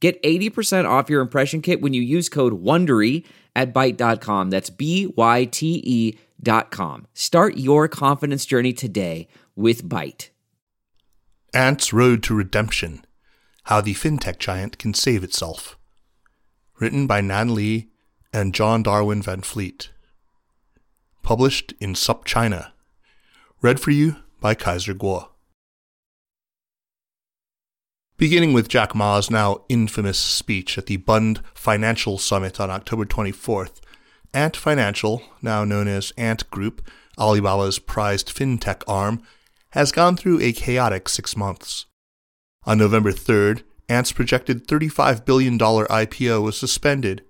Get 80% off your impression kit when you use code WONDERY at Byte.com. That's B-Y-T-E dot com. Start your confidence journey today with Byte. Ant's Road to Redemption How the FinTech Giant Can Save Itself. Written by Nan Li and John Darwin Van Fleet. Published in SupChina. Read for you by Kaiser Kuo. Beginning with Jack Ma's now infamous speech at the Bund Financial Summit on October 24th, Ant Financial, now known as Ant Group, Alibaba's prized fintech arm, has gone through a chaotic six months. On November 3rd, Ant's projected $35 billion IPO was suspended.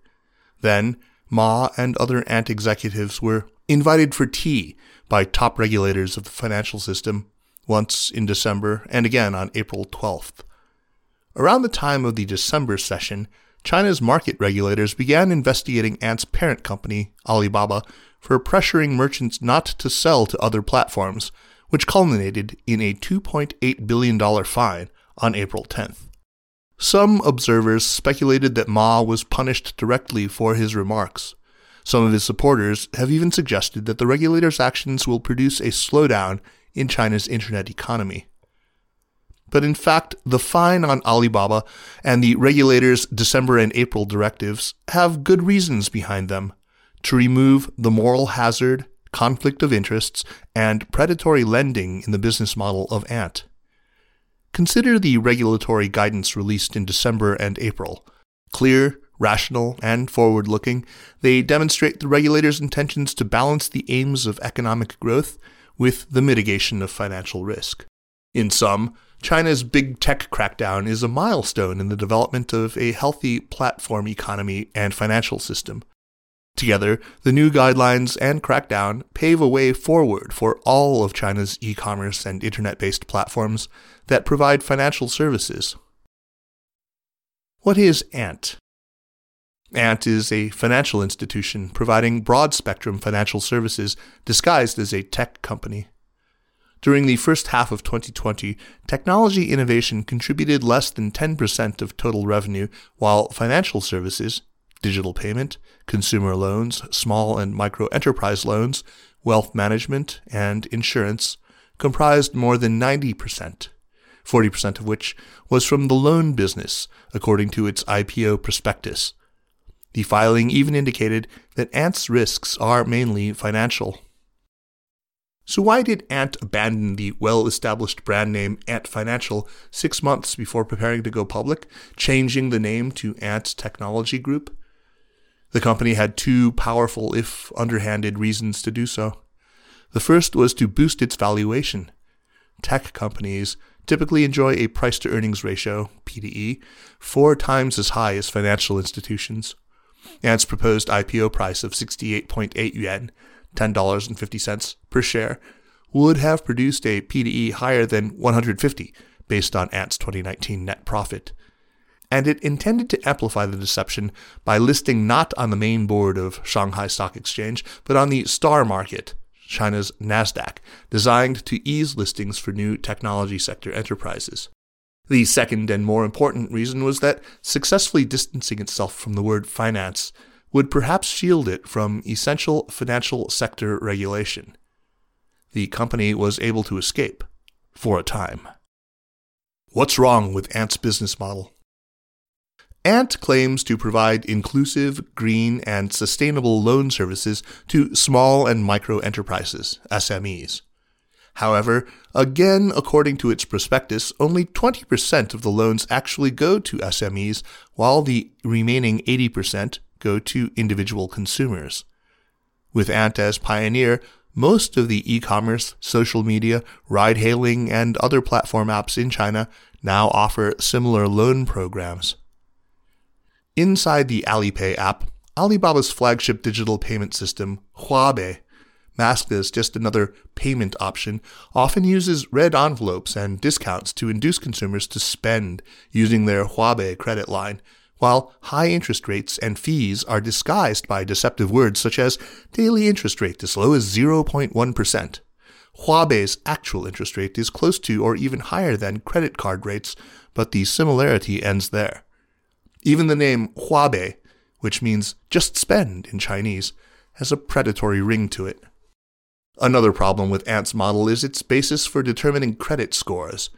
Then, Ma and other Ant executives were invited for tea by top regulators of the financial system, once in December and again on April 12th. Around the time of the December session, China's market regulators began investigating Ant's parent company, Alibaba, for pressuring merchants not to sell to other platforms, which culminated in a $2.8 billion fine on April 10th. Some observers speculated that Ma was punished directly for his remarks. Some of his supporters have even suggested that the regulator's actions will produce a slowdown in China's internet economy. But in fact, the fine on Alibaba and the regulator's December and April directives have good reasons behind them to remove the moral hazard, conflict of interests, and predatory lending in the business model of Ant. Consider the regulatory guidance released in December and April. Clear, rational, and forward looking, they demonstrate the regulator's intentions to balance the aims of economic growth with the mitigation of financial risk. In sum, China's big tech crackdown is a milestone in the development of a healthy platform economy and financial system. Together, the new guidelines and crackdown pave a way forward for all of China's e commerce and internet based platforms that provide financial services. What is Ant? Ant is a financial institution providing broad spectrum financial services disguised as a tech company. During the first half of 2020, technology innovation contributed less than 10% of total revenue, while financial services, digital payment, consumer loans, small and micro enterprise loans, wealth management, and insurance comprised more than 90%, 40% of which was from the loan business, according to its IPO prospectus. The filing even indicated that Ant's risks are mainly financial. So, why did Ant abandon the well established brand name Ant Financial six months before preparing to go public, changing the name to Ant Technology Group? The company had two powerful, if underhanded, reasons to do so. The first was to boost its valuation. Tech companies typically enjoy a price to earnings ratio, P/E, four times as high as financial institutions. Ant's proposed IPO price of 68.8 yuan $10.50 per share, would have produced a P/E higher than 150 based on Ant's 2019 net profit. And it intended to amplify the deception by listing not on the main board of Shanghai Stock Exchange, but on the Star Market, China's NASDAQ, designed to ease listings for new technology sector enterprises. The second and more important reason was that successfully distancing itself from the word finance would perhaps shield it from essential financial sector regulation. The company was able to escape for a time. What's wrong with Ant's business model? Ant claims to provide inclusive, green, and sustainable loan services to small and micro enterprises, SMEs. However, again, according to its prospectus, only 20% of the loans actually go to SMEs, while the remaining 80% go to individual consumers. With Ant as pioneer, most of the e-commerce, social media, ride-hailing, and other platform apps in China now offer similar loan programs. Inside the Alipay app, Alibaba's flagship digital payment system, Huabei, masked as just another payment option, often uses red envelopes and discounts to induce consumers to spend using their Huabei credit line, while high interest rates and fees are disguised by deceptive words such as daily interest rate as low as 0.1%. Huabei's actual interest rate is close to or even higher than credit card rates, but the similarity ends there. Even the name Huabei, which means just spend in Chinese, has a predatory ring to it. Another problem with Ant's model is its basis for determining credit scores.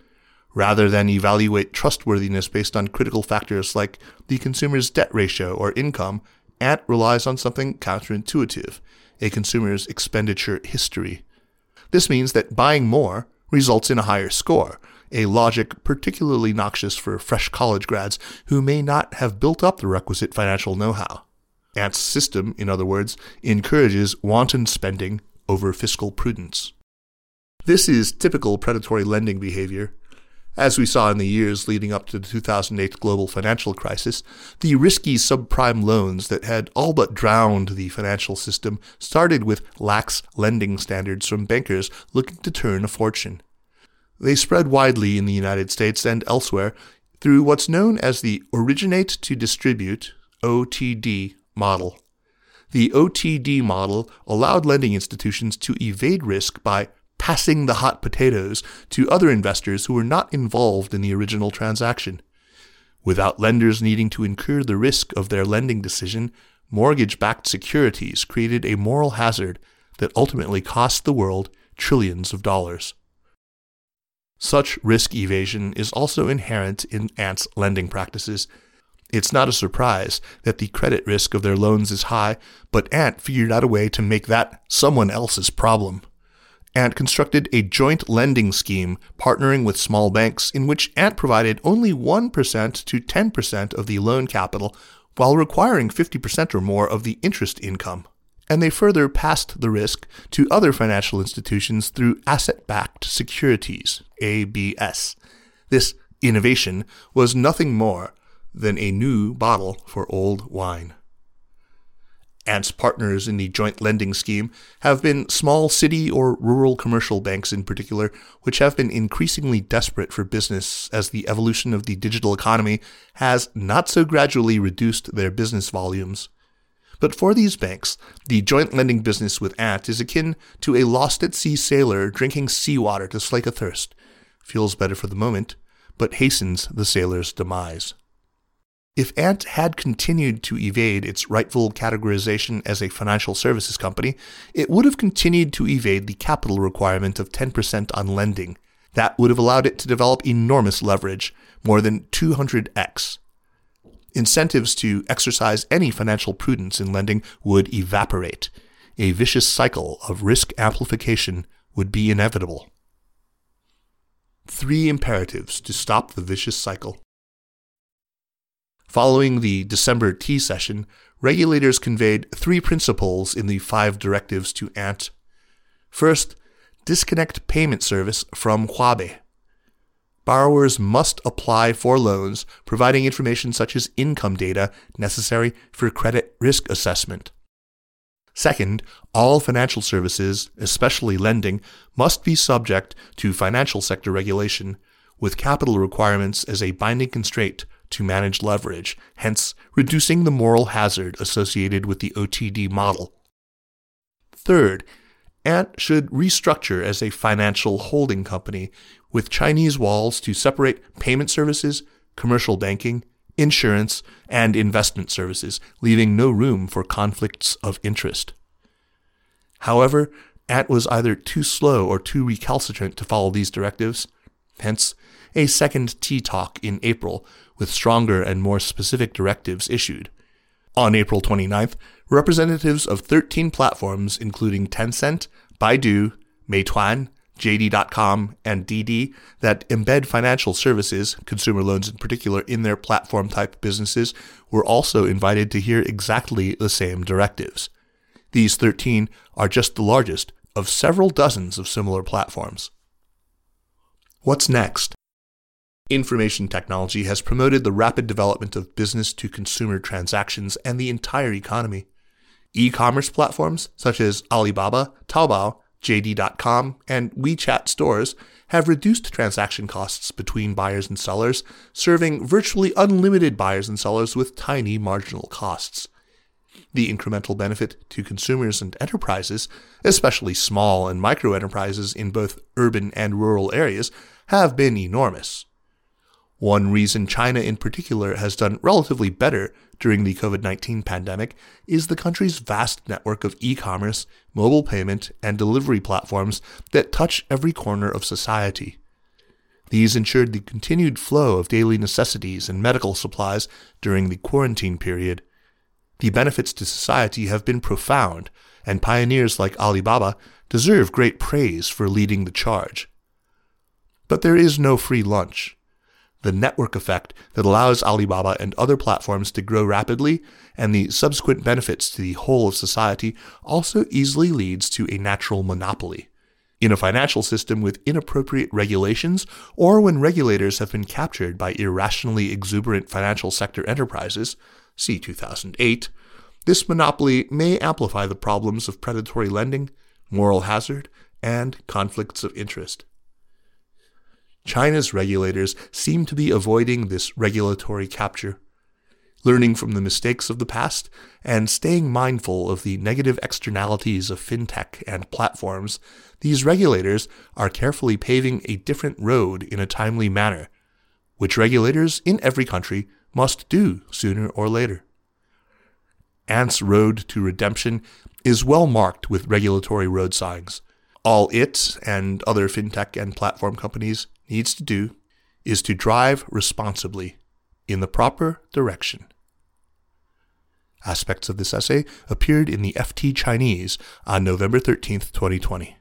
Rather than evaluate trustworthiness based on critical factors like the consumer's debt ratio or income, Ant relies on something counterintuitive a consumer's expenditure history. This means that buying more results in a higher score, a logic particularly noxious for fresh college grads who may not have built up the requisite financial know how. Ant's system, in other words, encourages wanton spending over fiscal prudence. This is typical predatory lending behavior. As we saw in the years leading up to the 2008 global financial crisis, the risky subprime loans that had all but drowned the financial system started with lax lending standards from bankers looking to turn a fortune. They spread widely in the United States and elsewhere through what's known as the Originate to Distribute OTD model. The OTD model allowed lending institutions to evade risk by passing the hot potatoes to other investors who were not involved in the original transaction. Without lenders needing to incur the risk of their lending decision, mortgage backed securities created a moral hazard that ultimately cost the world trillions of dollars. Such risk evasion is also inherent in Ant's lending practices it's not a surprise that the credit risk of their loans is high, but Ant figured out a way to make that someone else's problem. Ant constructed a joint lending scheme partnering with small banks in which Ant provided only 1% to 10% of the loan capital while requiring 50% or more of the interest income. And they further passed the risk to other financial institutions through asset backed securities, ABS. This innovation was nothing more than a new bottle for old wine. Ant's partners in the joint lending scheme have been small city or rural commercial banks in particular, which have been increasingly desperate for business as the evolution of the digital economy has not so gradually reduced their business volumes. But for these banks, the joint lending business with Ant is akin to a lost at sea sailor drinking seawater to slake a thirst. Feels better for the moment, but hastens the sailor's demise. If Ant had continued to evade its rightful categorization as a financial services company, it would have continued to evade the capital requirement of 10% on lending. That would have allowed it to develop enormous leverage, more than 200x. Incentives to exercise any financial prudence in lending would evaporate. A vicious cycle of risk amplification would be inevitable. Three imperatives to stop the vicious cycle. Following the December tea session, regulators conveyed three principles in the five directives to ANT. First, disconnect payment service from Huabei. Borrowers must apply for loans providing information such as income data necessary for credit risk assessment. Second, all financial services, especially lending, must be subject to financial sector regulation, with capital requirements as a binding constraint to manage leverage, hence reducing the moral hazard associated with the OTD model. Third, Ant should restructure as a financial holding company with Chinese walls to separate payment services, commercial banking, insurance, and investment services, leaving no room for conflicts of interest. However, Ant was either too slow or too recalcitrant to follow these directives. Hence, a second tea talk in April with stronger and more specific directives issued. On April 29th, representatives of 13 platforms, including Tencent, Baidu, Meituan, JD.com, and Didi, that embed financial services, consumer loans in particular, in their platform type businesses, were also invited to hear exactly the same directives. These 13 are just the largest of several dozens of similar platforms. What's next? Information technology has promoted the rapid development of business to consumer transactions and the entire economy. E commerce platforms such as Alibaba, Taobao, JD.com, and WeChat stores have reduced transaction costs between buyers and sellers, serving virtually unlimited buyers and sellers with tiny marginal costs. The incremental benefit to consumers and enterprises, especially small and micro enterprises in both urban and rural areas, have been enormous. One reason China in particular has done relatively better during the COVID 19 pandemic is the country's vast network of e commerce, mobile payment, and delivery platforms that touch every corner of society. These ensured the continued flow of daily necessities and medical supplies during the quarantine period. The benefits to society have been profound, and pioneers like Alibaba deserve great praise for leading the charge. But there is no free lunch the network effect that allows Alibaba and other platforms to grow rapidly, and the subsequent benefits to the whole of society also easily leads to a natural monopoly. In a financial system with inappropriate regulations, or when regulators have been captured by irrationally exuberant financial sector enterprises, see 2008, this monopoly may amplify the problems of predatory lending, moral hazard, and conflicts of interest. China's regulators seem to be avoiding this regulatory capture, learning from the mistakes of the past and staying mindful of the negative externalities of fintech and platforms. These regulators are carefully paving a different road in a timely manner, which regulators in every country must do sooner or later. Ant's road to redemption is well marked with regulatory road signs. All it and other fintech and platform companies needs to do is to drive responsibly in the proper direction. Aspects of this essay appeared in the FT Chinese on November 13, 2020.